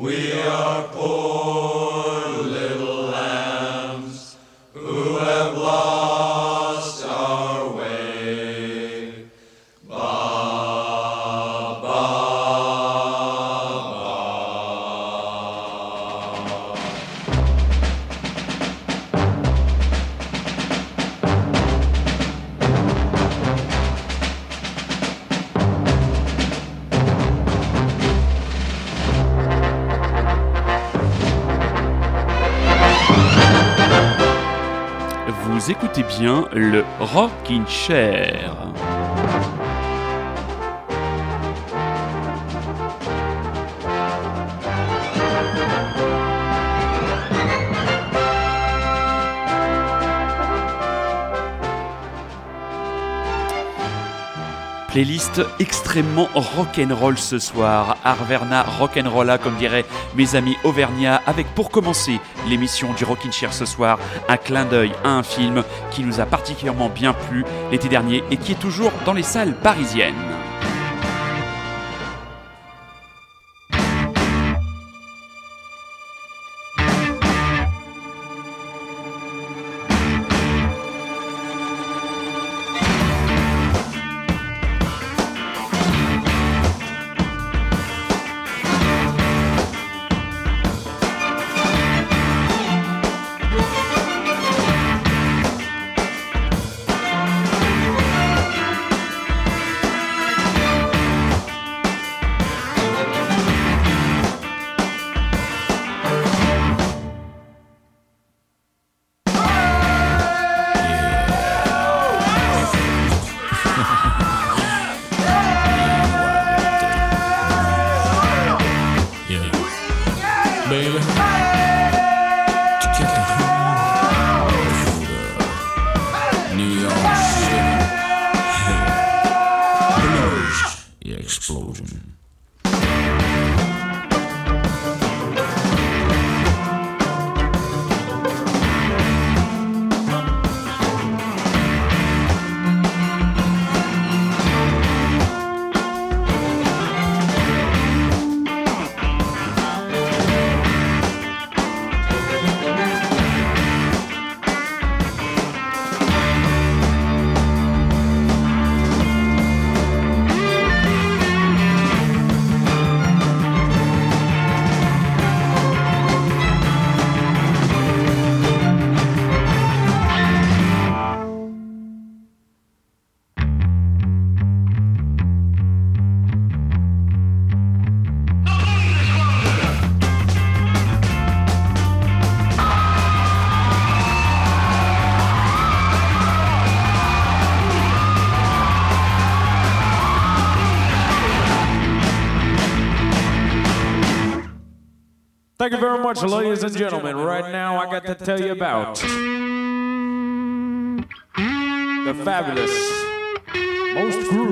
le Playlist extrêmement rock'n'roll ce soir. Arverna rock'n'rolla, comme diraient mes amis Auvergnat, avec pour commencer l'émission du Rockin' Chair ce soir, un clin d'œil à un film qui nous a particulièrement bien plu l'été dernier et qui est toujours dans les salles parisiennes. Very much, ladies and gentlemen. Right now, I got to tell you about the fabulous, most groovy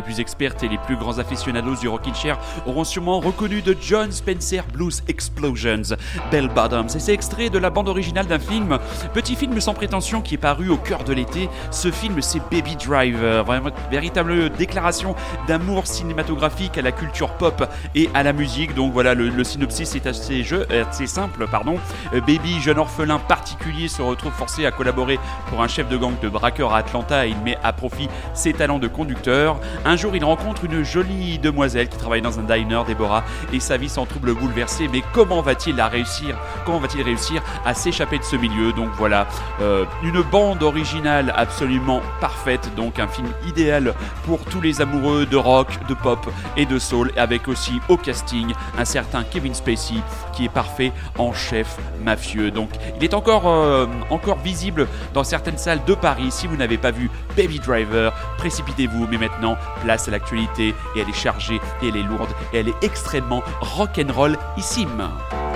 Les plus expertes et les plus grands aficionados du rockin' chair auront sûrement reconnu de John Spencer Blues Explosions, Bell Bottoms. Et c'est extrait de la bande originale d'un film, petit film sans prétention qui est paru au cœur de l'été. Ce film, c'est Baby Driver, véritable déclaration d'amour cinématographique à la culture pop et à la musique. Donc voilà, le, synopsis est assez, simple, pardon. Euh, Baby, jeune orphelin particulier, se retrouve forcé à collaborer pour un chef de gang de braqueurs à Atlanta et il met à profit ses talents de conducteur. Jour, il rencontre une jolie demoiselle qui travaille dans un diner, Déborah, et sa vie s'en trouble bouleversée. Mais comment va-t-il la réussir? Comment va-t-il réussir à s'échapper de ce milieu? Donc voilà, euh, une bande originale absolument parfaite. Donc un film idéal pour tous les amoureux de rock, de pop et de soul, avec aussi au casting un certain Kevin Spacey est parfait en chef mafieux. Donc il est encore, euh, encore visible dans certaines salles de Paris. Si vous n'avez pas vu Baby Driver, précipitez-vous. Mais maintenant, place à l'actualité et elle est chargée et elle est lourde et elle est extrêmement rock'n'roll-issime. Tell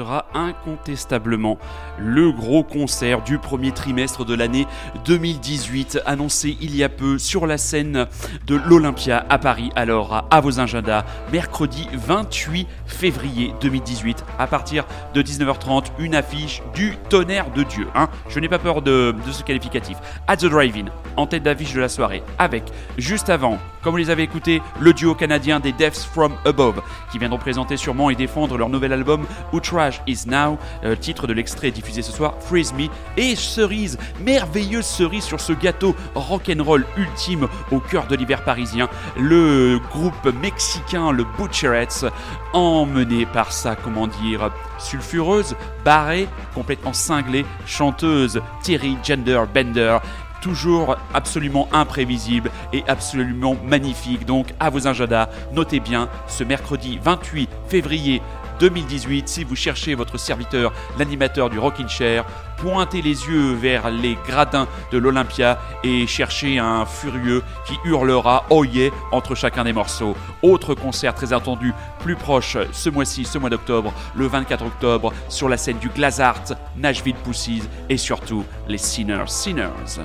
sera incontestablement le gros concert du premier trimestre de l'année 2018, annoncé il y a peu sur la scène de l'Olympia à Paris. Alors, à vos agendas, mercredi 28 février 2018, à partir de 19h30, une affiche du tonnerre de Dieu. Hein. Je n'ai pas peur de, ce qualificatif. At the Drive-In, en tête d'affiche de la soirée, avec, juste avant, comme vous les avez écoutés, le duo canadien des Deaths from Above, qui viendront présenter sûrement et défendre leur nouvel album Outrage Is Now, euh, titre de l'extrait diffusé ce soir, Freeze Me, et cerise, merveilleuse cerise sur ce gâteau rock'n'roll ultime au cœur de l'hiver parisien, le groupe mexicain, le Butcherettes, emmené par sa, comment dire, sulfureuse, barrée, complètement cinglée, chanteuse Thierry Gender Bender toujours absolument imprévisible et absolument magnifique. Donc à vos agendas, notez bien ce mercredi 28 février 2018, si vous cherchez votre serviteur, l'animateur du Rockin' Chair, pointez les yeux vers les gradins de l'Olympia et cherchez un furieux qui hurlera Oh yeah entre chacun des morceaux. Autre concert très attendu, plus proche ce mois-ci, ce mois d'octobre, le 24 octobre, sur la scène du Glazart, Nashville Pussies et surtout les Sinners Sinners.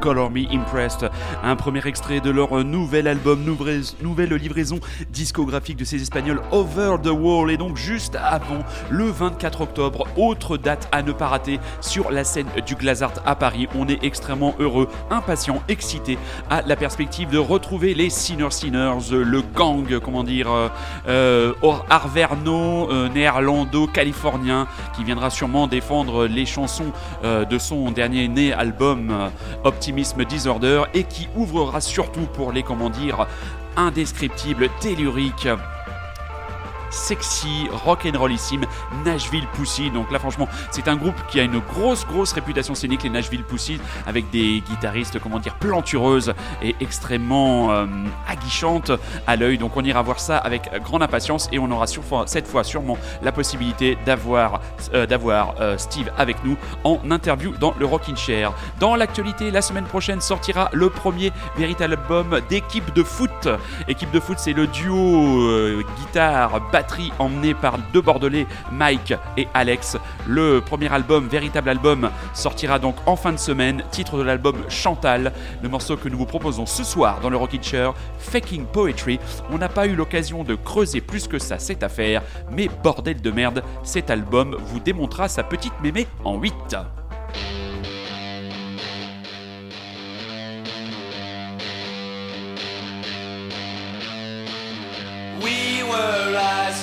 Color Me Impressed, un premier extrait de leur nouvel album, nouvelle livraison discographique de ces Espagnols Over the Wall, et donc juste avant le 24 octobre, autre date à ne pas rater sur la scène du Glazart à Paris. On est extrêmement heureux, impatient, excité à la perspective de retrouver les Sinner Sinners, le gang, comment dire, euh, euh arverno, euh, néerlando-californien, qui viendra sûrement défendre les chansons de son dernier né album euh, Disorder et qui ouvrira surtout pour les comment dire indescriptibles, telluriques sexy, rock'n'rollissime, Nashville Pussy. Donc là, franchement, c'est un groupe qui a une grosse, grosse réputation scénique, les Nashville Pussy, avec des guitaristes, comment dire, plantureuses et extrêmement euh, aguichantes à l'œil. Donc on ira voir ça avec grande impatience et on aura cette fois sûrement la possibilité d'avoir euh, d'avoir euh, Steve avec nous en interview dans le Rockin' Chair. Dans l'actualité, la semaine prochaine sortira le premier véritable album d'équipe de foot. Équipe de foot, c'est le duo guitare batterie emmenée par deux Bordelais, Mike et Alex. Le premier album, véritable album, sortira donc en fin de semaine. Titre de l'album Chantal, le morceau que nous vous proposons ce soir dans le Rockin' Chair, Faking Poetry. On n'a pas eu l'occasion de creuser plus que ça cette affaire, mais bordel de merde, cet album vous démontrera sa petite mémé en 8.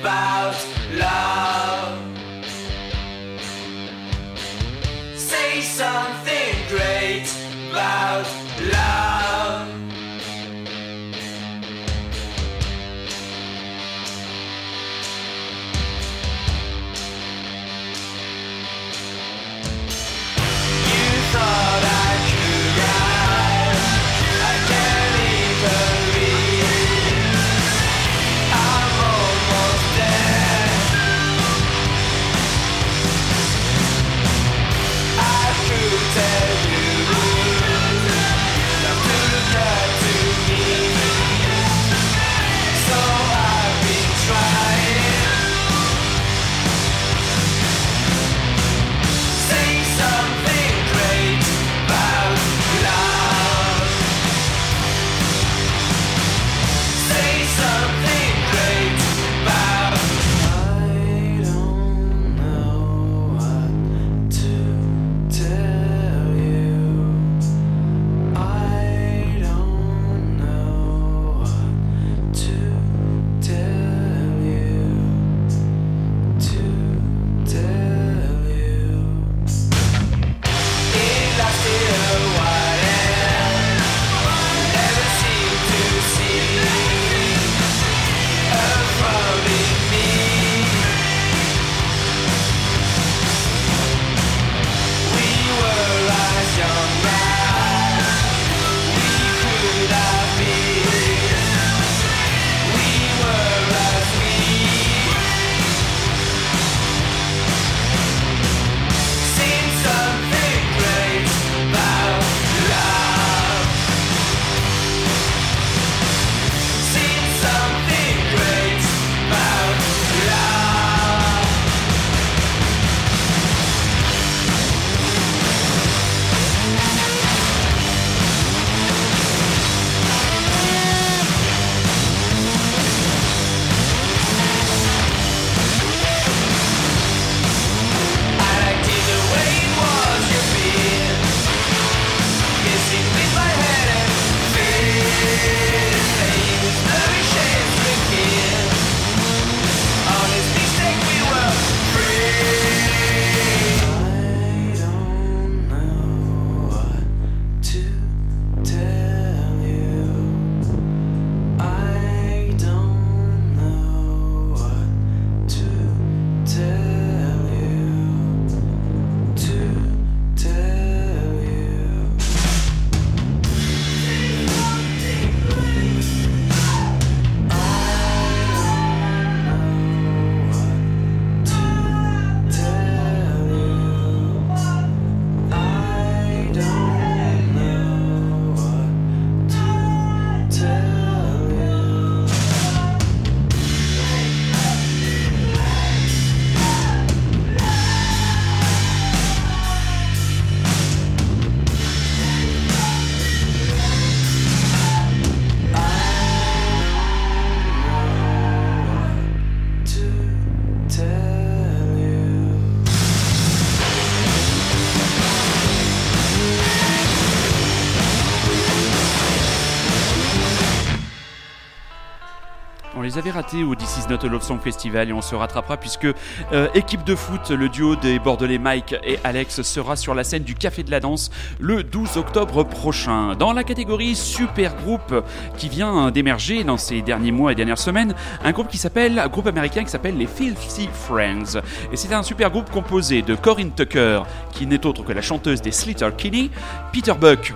about love. Say something great about love. Les avait ratés au This Is Not a Love Song Festival et on se rattrapera puisque euh, équipe de foot, le duo des Bordelais Mike et Alex sera sur la scène du Café de la Danse le 12 octobre prochain. Dans la catégorie super groupe qui vient d'émerger dans ces derniers mois et dernières semaines, un groupe qui s'appelle, un groupe américain qui s'appelle les Filthy Friends. Et c'est un super groupe composé de Corinne Tucker, qui n'est autre que la chanteuse des Slater Kinney, Peter Buck,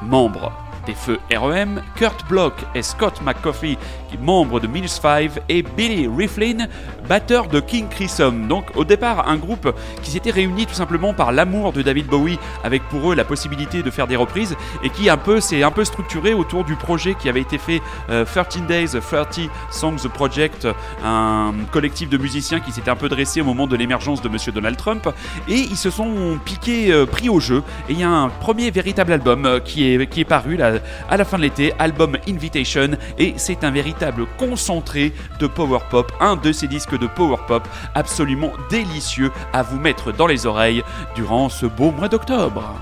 membre des feux REM, Kurt Block et Scott McCoffey, membres de Minus 5, et Billy Riflin, batteur de King Crimson. Donc au départ, un groupe qui s'était réuni tout simplement par l'amour de David Bowie, avec pour eux la possibilité de faire des reprises, et qui un peu s'est un peu structuré autour du projet qui avait été fait 13 euh, Days, 30 Songs Project, un collectif de musiciens qui s'était un peu dressé au moment de l'émergence de Monsieur Donald Trump, et ils se sont piqués, euh, pris au jeu, et il y a un premier véritable album euh, qui est, qui est paru là, à la fin de l'été, album Invitation, et c'est un véritable concentré de power pop, un de ces disques de power pop absolument délicieux à vous mettre dans les oreilles durant ce beau mois d'octobre.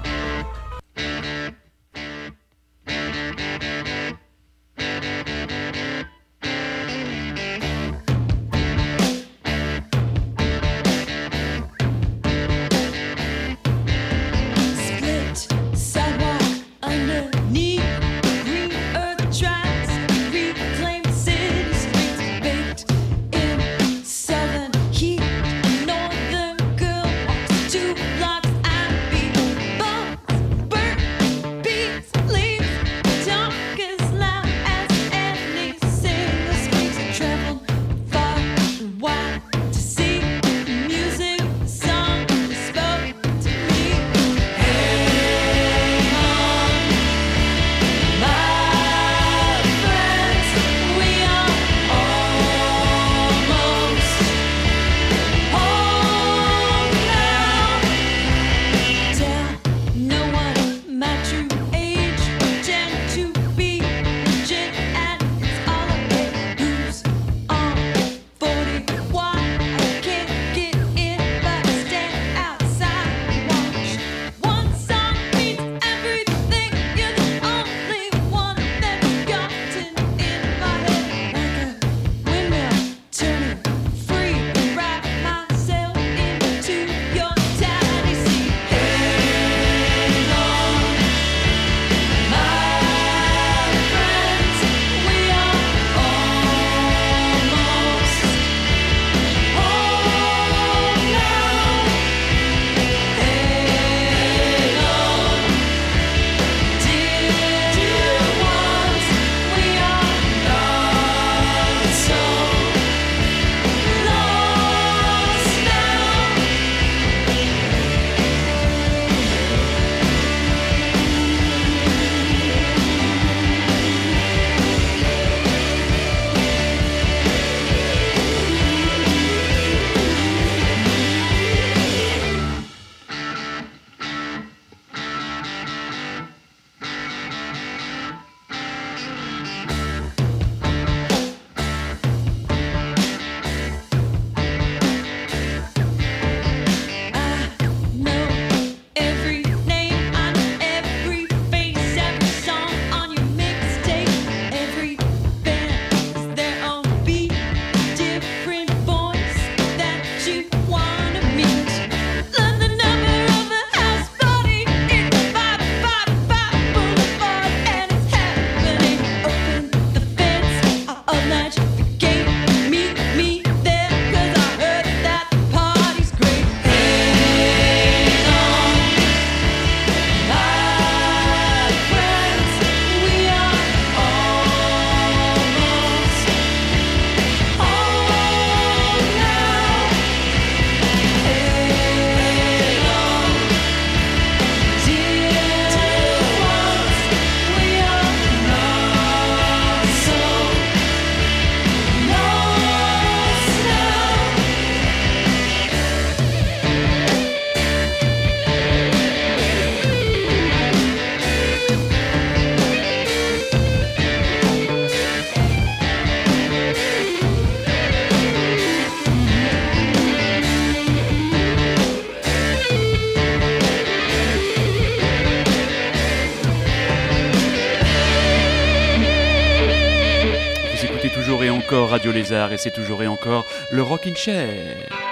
Et c'est toujours et encore le Rockin' Chair.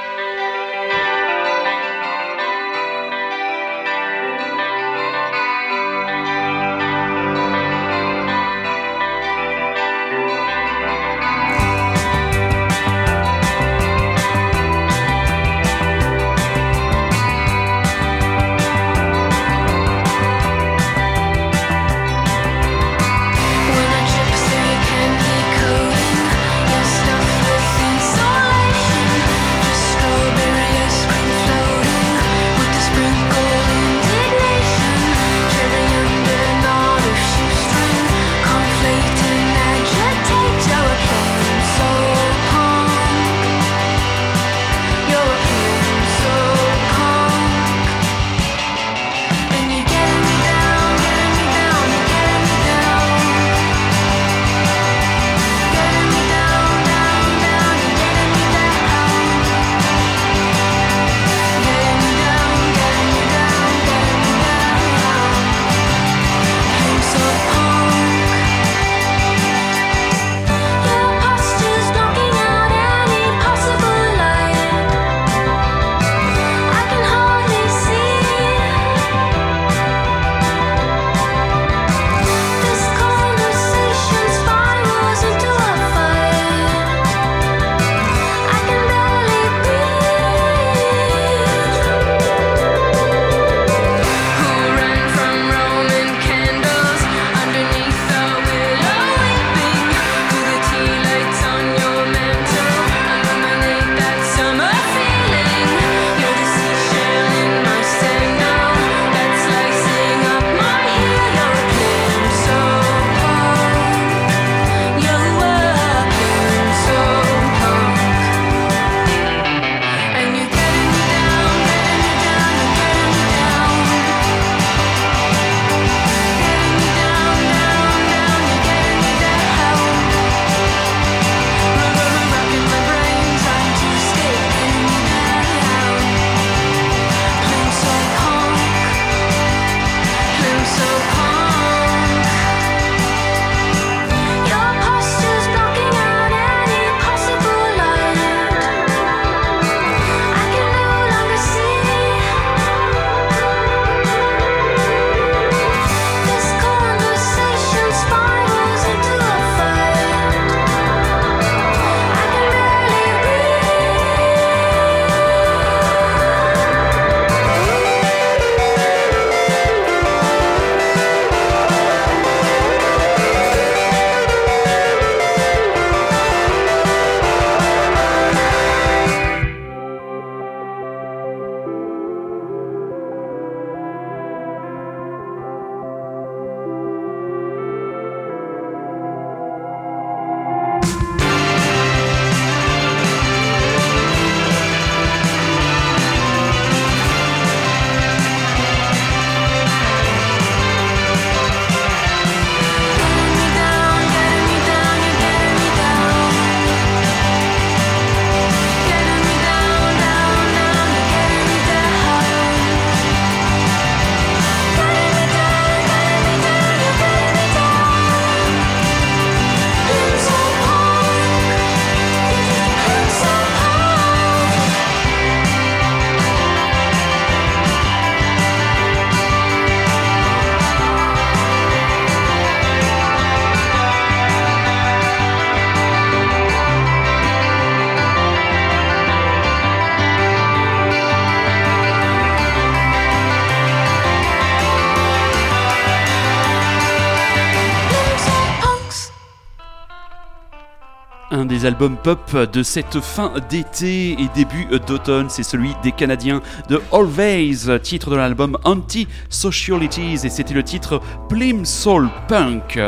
Albums pop de cette fin d'été et début d'automne, c'est celui des Canadiens de Always, titre de l'album Anti-Socialities, et c'était le titre Plim Soul Punk.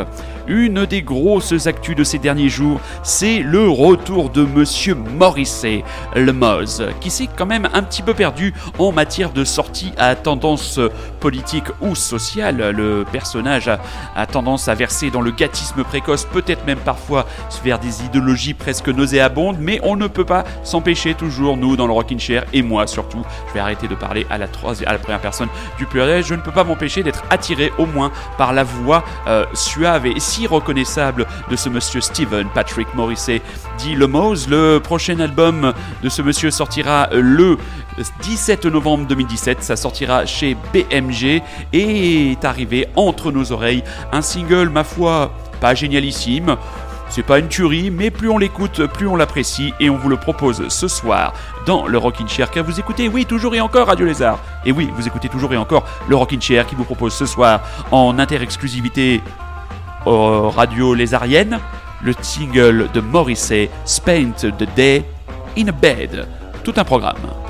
Une des grosses actus de ces derniers jours, c'est le retour de Monsieur Morrissey, le Moz, qui s'est quand même un petit peu perdu en matière de sortie à tendance politique ou sociale. Le personnage a, tendance à verser dans le gâtisme précoce, peut-être même parfois vers des idéologies presque nauséabondes, mais on ne peut pas s'empêcher toujours, nous, dans le Rockin' Chair, et moi surtout, je vais arrêter de parler à la, troisième, à la première personne du pluriel, je ne peux pas m'empêcher d'être attiré au moins par la voix euh, suave et si reconnaissable de ce monsieur Steven Patrick Morrissey, dit Le Mose. Le prochain album de ce monsieur sortira le 17 novembre 2017. Ça sortira chez BMG et est arrivé entre nos oreilles un single, ma foi, pas génialissime. C'est pas une tuerie, mais plus on l'écoute, plus on l'apprécie et on vous le propose ce soir dans le Rockin' Chair car vous écoutez, oui, toujours et encore Radio Lézard. Et oui, vous écoutez toujours et encore le Rockin' Chair qui vous propose ce soir en inter-exclusivité Radio Lézarienne le single de Morrissey, Spent the Day in a Bed. Tout un programme.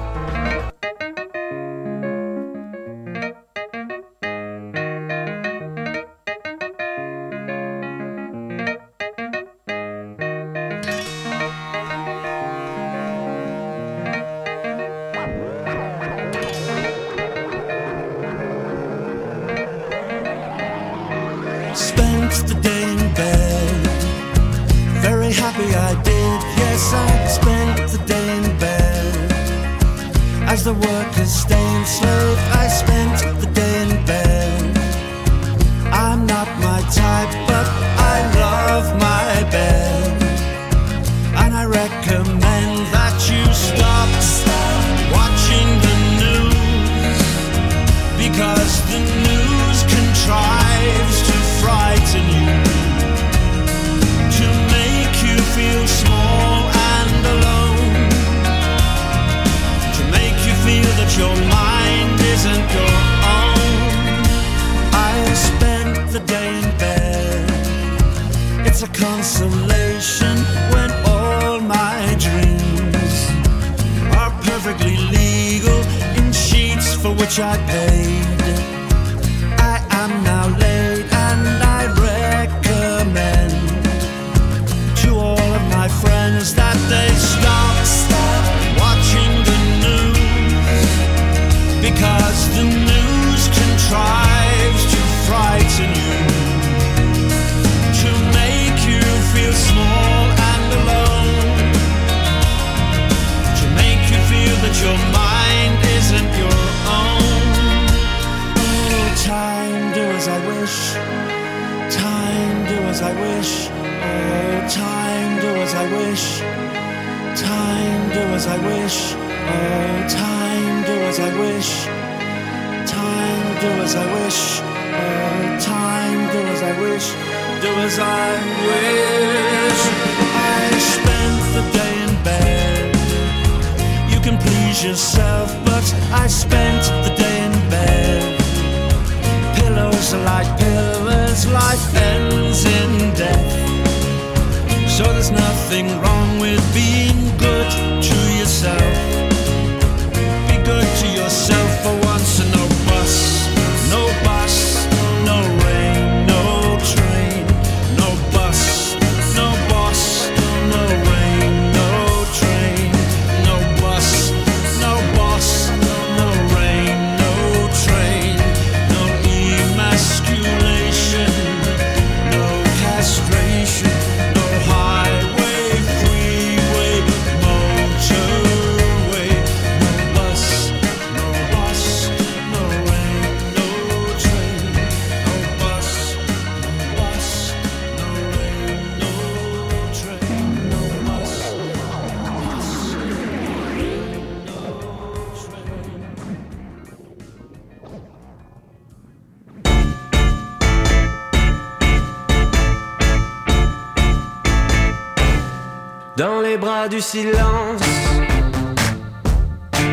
because the news contrives to frighten you, to make you feel small and alone, to make you feel that your mind isn't your own. Oh, time, do as I wish. Time, do as I wish. Oh, time, do as I wish. Time, do as I wish. Oh, time, do as I wish. Time, do as I wish. Oh, time, do as I wish. Do as I wish. I spent the day in bed. You can please yourself, but I spent the day in bed. Pillows are like pillars, life ends in death. So there's nothing wrong with being good to yourself good to yourself du silence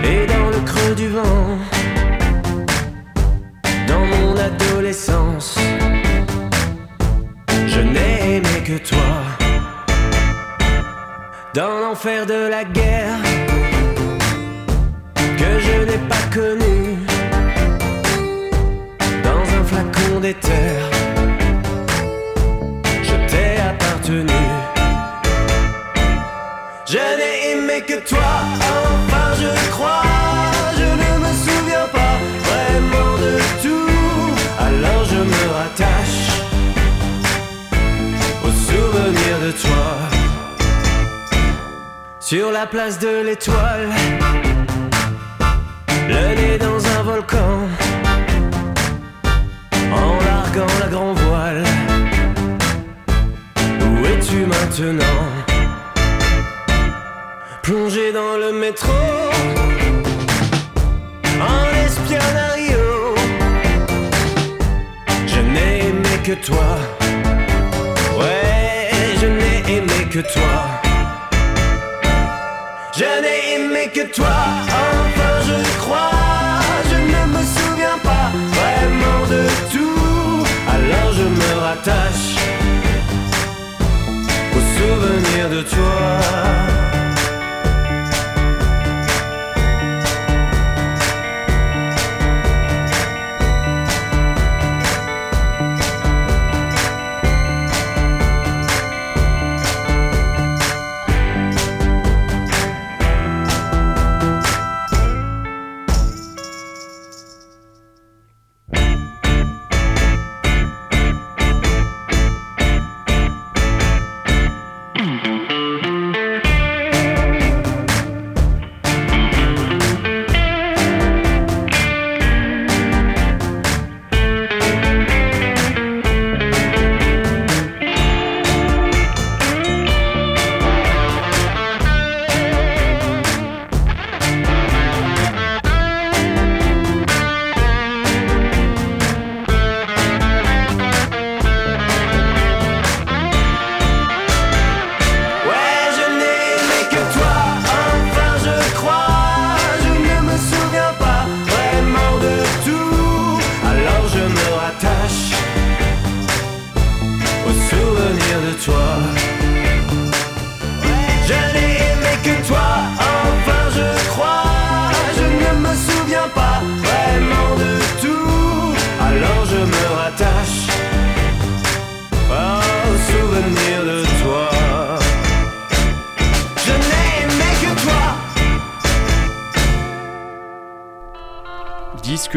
et dans le creux du vent. Dans mon adolescence, je n'ai aimé que toi. Dans l'enfer de la guerre que je n'ai pas connu. Dans un flacon d'éther, je t'ai appartenu. Je n'ai aimé que toi, enfin je crois. Je ne me souviens pas vraiment de tout. Alors je me rattache au souvenir de toi. Sur la place de l'étoile, le nez dans un volcan, en larguant la grand voile. Plongé dans le métro, en espionnariot, je n'ai aimé que toi. Ouais, je n'ai aimé que toi. Je n'ai aimé que toi, enfin je crois. Je ne me souviens pas vraiment de tout, alors je me rattache au souvenir de toi.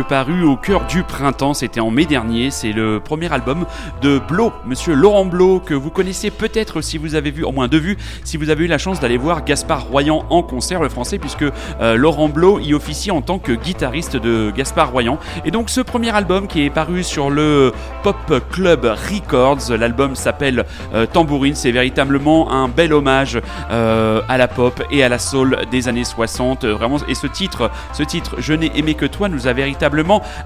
Paru au cœur du printemps, c'était en mai dernier, c'est le premier album de Blo, monsieur Laurent Blo, que vous connaissez peut-être si vous avez vu, au moins de vues, si vous avez eu la chance d'aller voir Gaspard Royan en concert, le français, puisque euh, Laurent Blo y officie en tant que guitariste de Gaspard Royan. Et donc ce premier album qui est paru sur le Pop Club Records, l'album s'appelle euh, Tambourine, c'est véritablement un bel hommage euh, à la pop et à la soul des années 60, euh, vraiment, et ce titre, ce titre, Je n'ai aimé que toi, nous a véritablement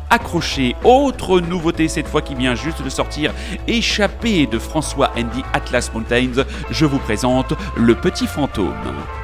accroché. Autre nouveauté cette fois qui vient juste de sortir, échappé de François Andy Atlas Mountains, je vous présente Le Petit Fantôme.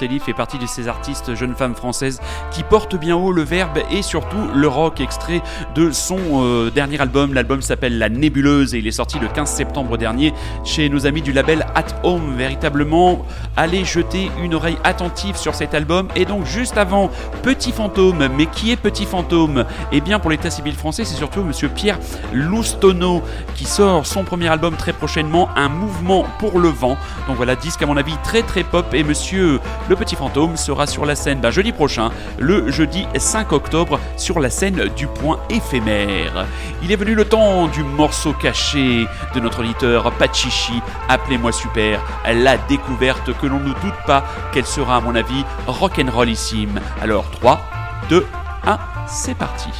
Lisa Portelli fait partie de ces artistes jeunes femmes françaises qui portent bien haut le verbe et surtout le rock extrait de son euh, dernier album. L'album s'appelle La Nébuleuse et il est sorti le 15 septembre dernier chez nos amis du label At Home. Véritablement, allez jeter une oreille attentive sur cet album. Et donc juste avant Petit Fantôme, mais qui est Petit Fantôme? Eh bien pour l'état civil français, c'est surtout Monsieur Pierre Loustono qui sort son premier album très prochainement, Un mouvement pour le vent. Donc voilà, disque à mon avis très très pop et Monsieur le Petit Fantôme sera sur la scène d'un jeudi prochain, le jeudi 5 octobre, sur la scène du Point éphémère. Il est venu le temps du morceau caché de notre auditeur Pachichi, appelez-moi super, la découverte que l'on ne doute pas qu'elle sera à mon avis rock'n'rollissime. Alors 3, 2, 1, c'est parti.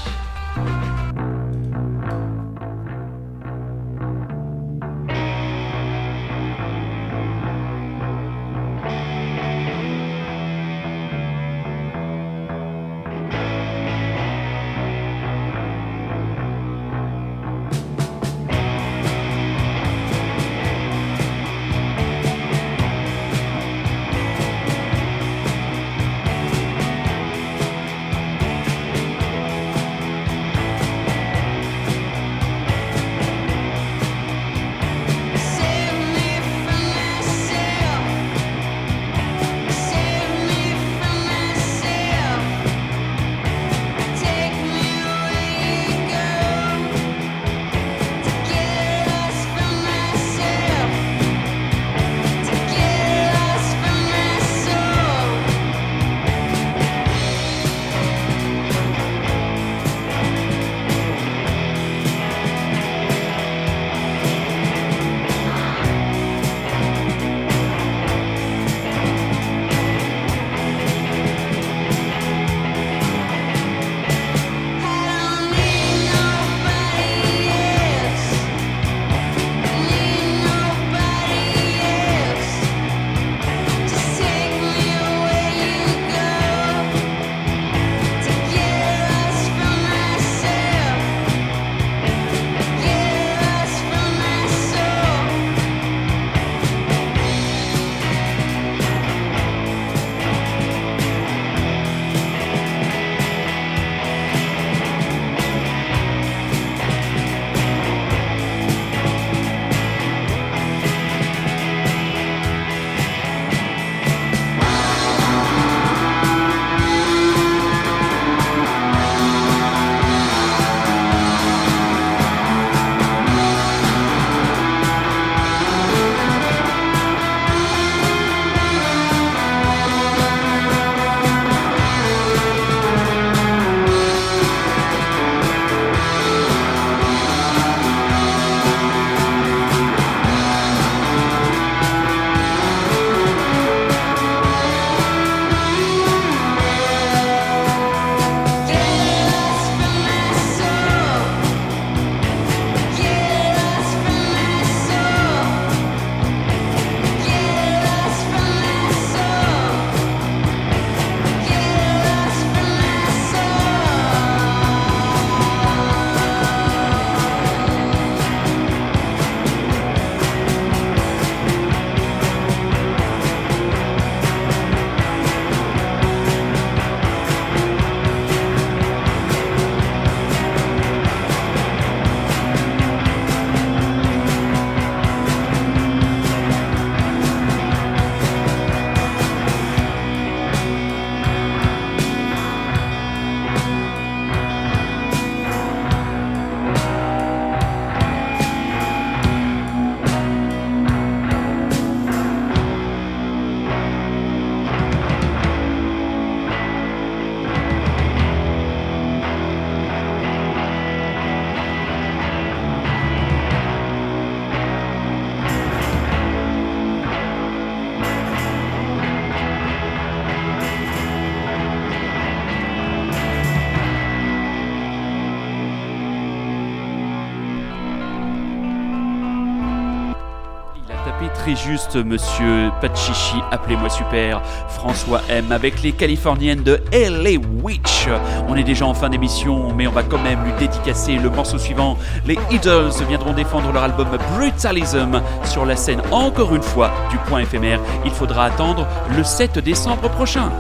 Juste, monsieur Pachichi, appelez-moi super, François M, avec les Californiennes de LA Witch. On est déjà en fin d'émission, mais on va quand même lui dédicacer le morceau suivant. Les Idols viendront défendre leur album Brutalism sur la scène, encore une fois, du point éphémère. Il faudra attendre le 7 décembre prochain.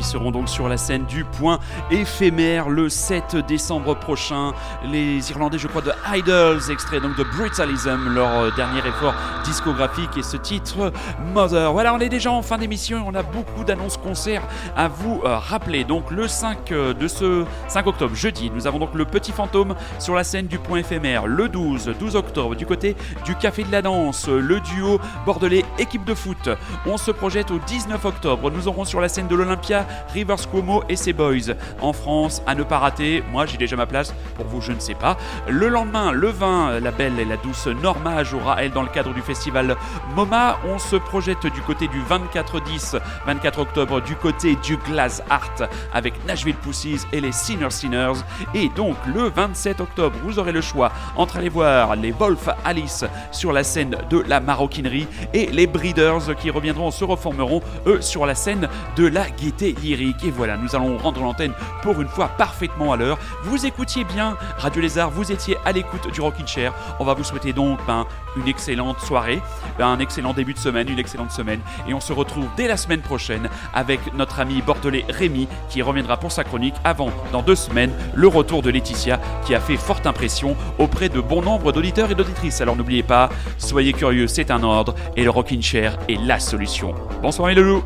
Ils seront donc sur la scène du point éphémère le 7 décembre prochain. Les Irlandais, je crois, de Idols, extrait donc de Brutalism, leur euh, dernier effort discographique et ce titre Mother. Voilà, on est déjà en fin d'émission, on a beaucoup d'annonces concerts à vous euh, rappeler. Donc le 5 euh, de ce 5 octobre, jeudi, nous avons donc le Petit Fantôme sur la scène du point éphémère. Le 12, 12 octobre, du côté du Café de la Danse, le duo bordelais équipe de foot. On se projette au 19 octobre, nous aurons sur la scène de l'Olympia Rivers Cuomo et ses boys. En France, à ne pas rater, moi j'ai déjà ma place, pour vous je ne sais pas. Le lendemain, le 20, la belle et la douce Norma jouera elle dans le cadre du festival MoMA. On se projette du côté du 24-10, 24 octobre, du côté du Glass Art avec Nashville Pussies et les Sinner Sinners. Et donc le 27 octobre, vous aurez le choix entre aller voir les Wolf Alice sur la scène de la maroquinerie et les Breeders qui reviendront, se reformeront eux sur la scène de la gaieté lyrique. Et voilà, nous allons rendre l'antenne pour une fois parfaitement à l'heure. Vous écoutiez bien Radio Lézard, vous étiez à l'écoute du Rockin' Chair. On va vous souhaiter donc ben, une excellente soirée, ben, un excellent début de semaine, une excellente semaine. Et on se retrouve dès la semaine prochaine avec notre ami bordelais Rémi qui reviendra pour sa chronique avant, dans deux semaines, le retour de Laetitia qui a fait forte impression auprès de bon nombre d'auditeurs et d'auditrices. Alors n'oubliez pas, soyez curieux, c'est un ordre et le Rockin' Chair est la solution. Bonsoir les loulous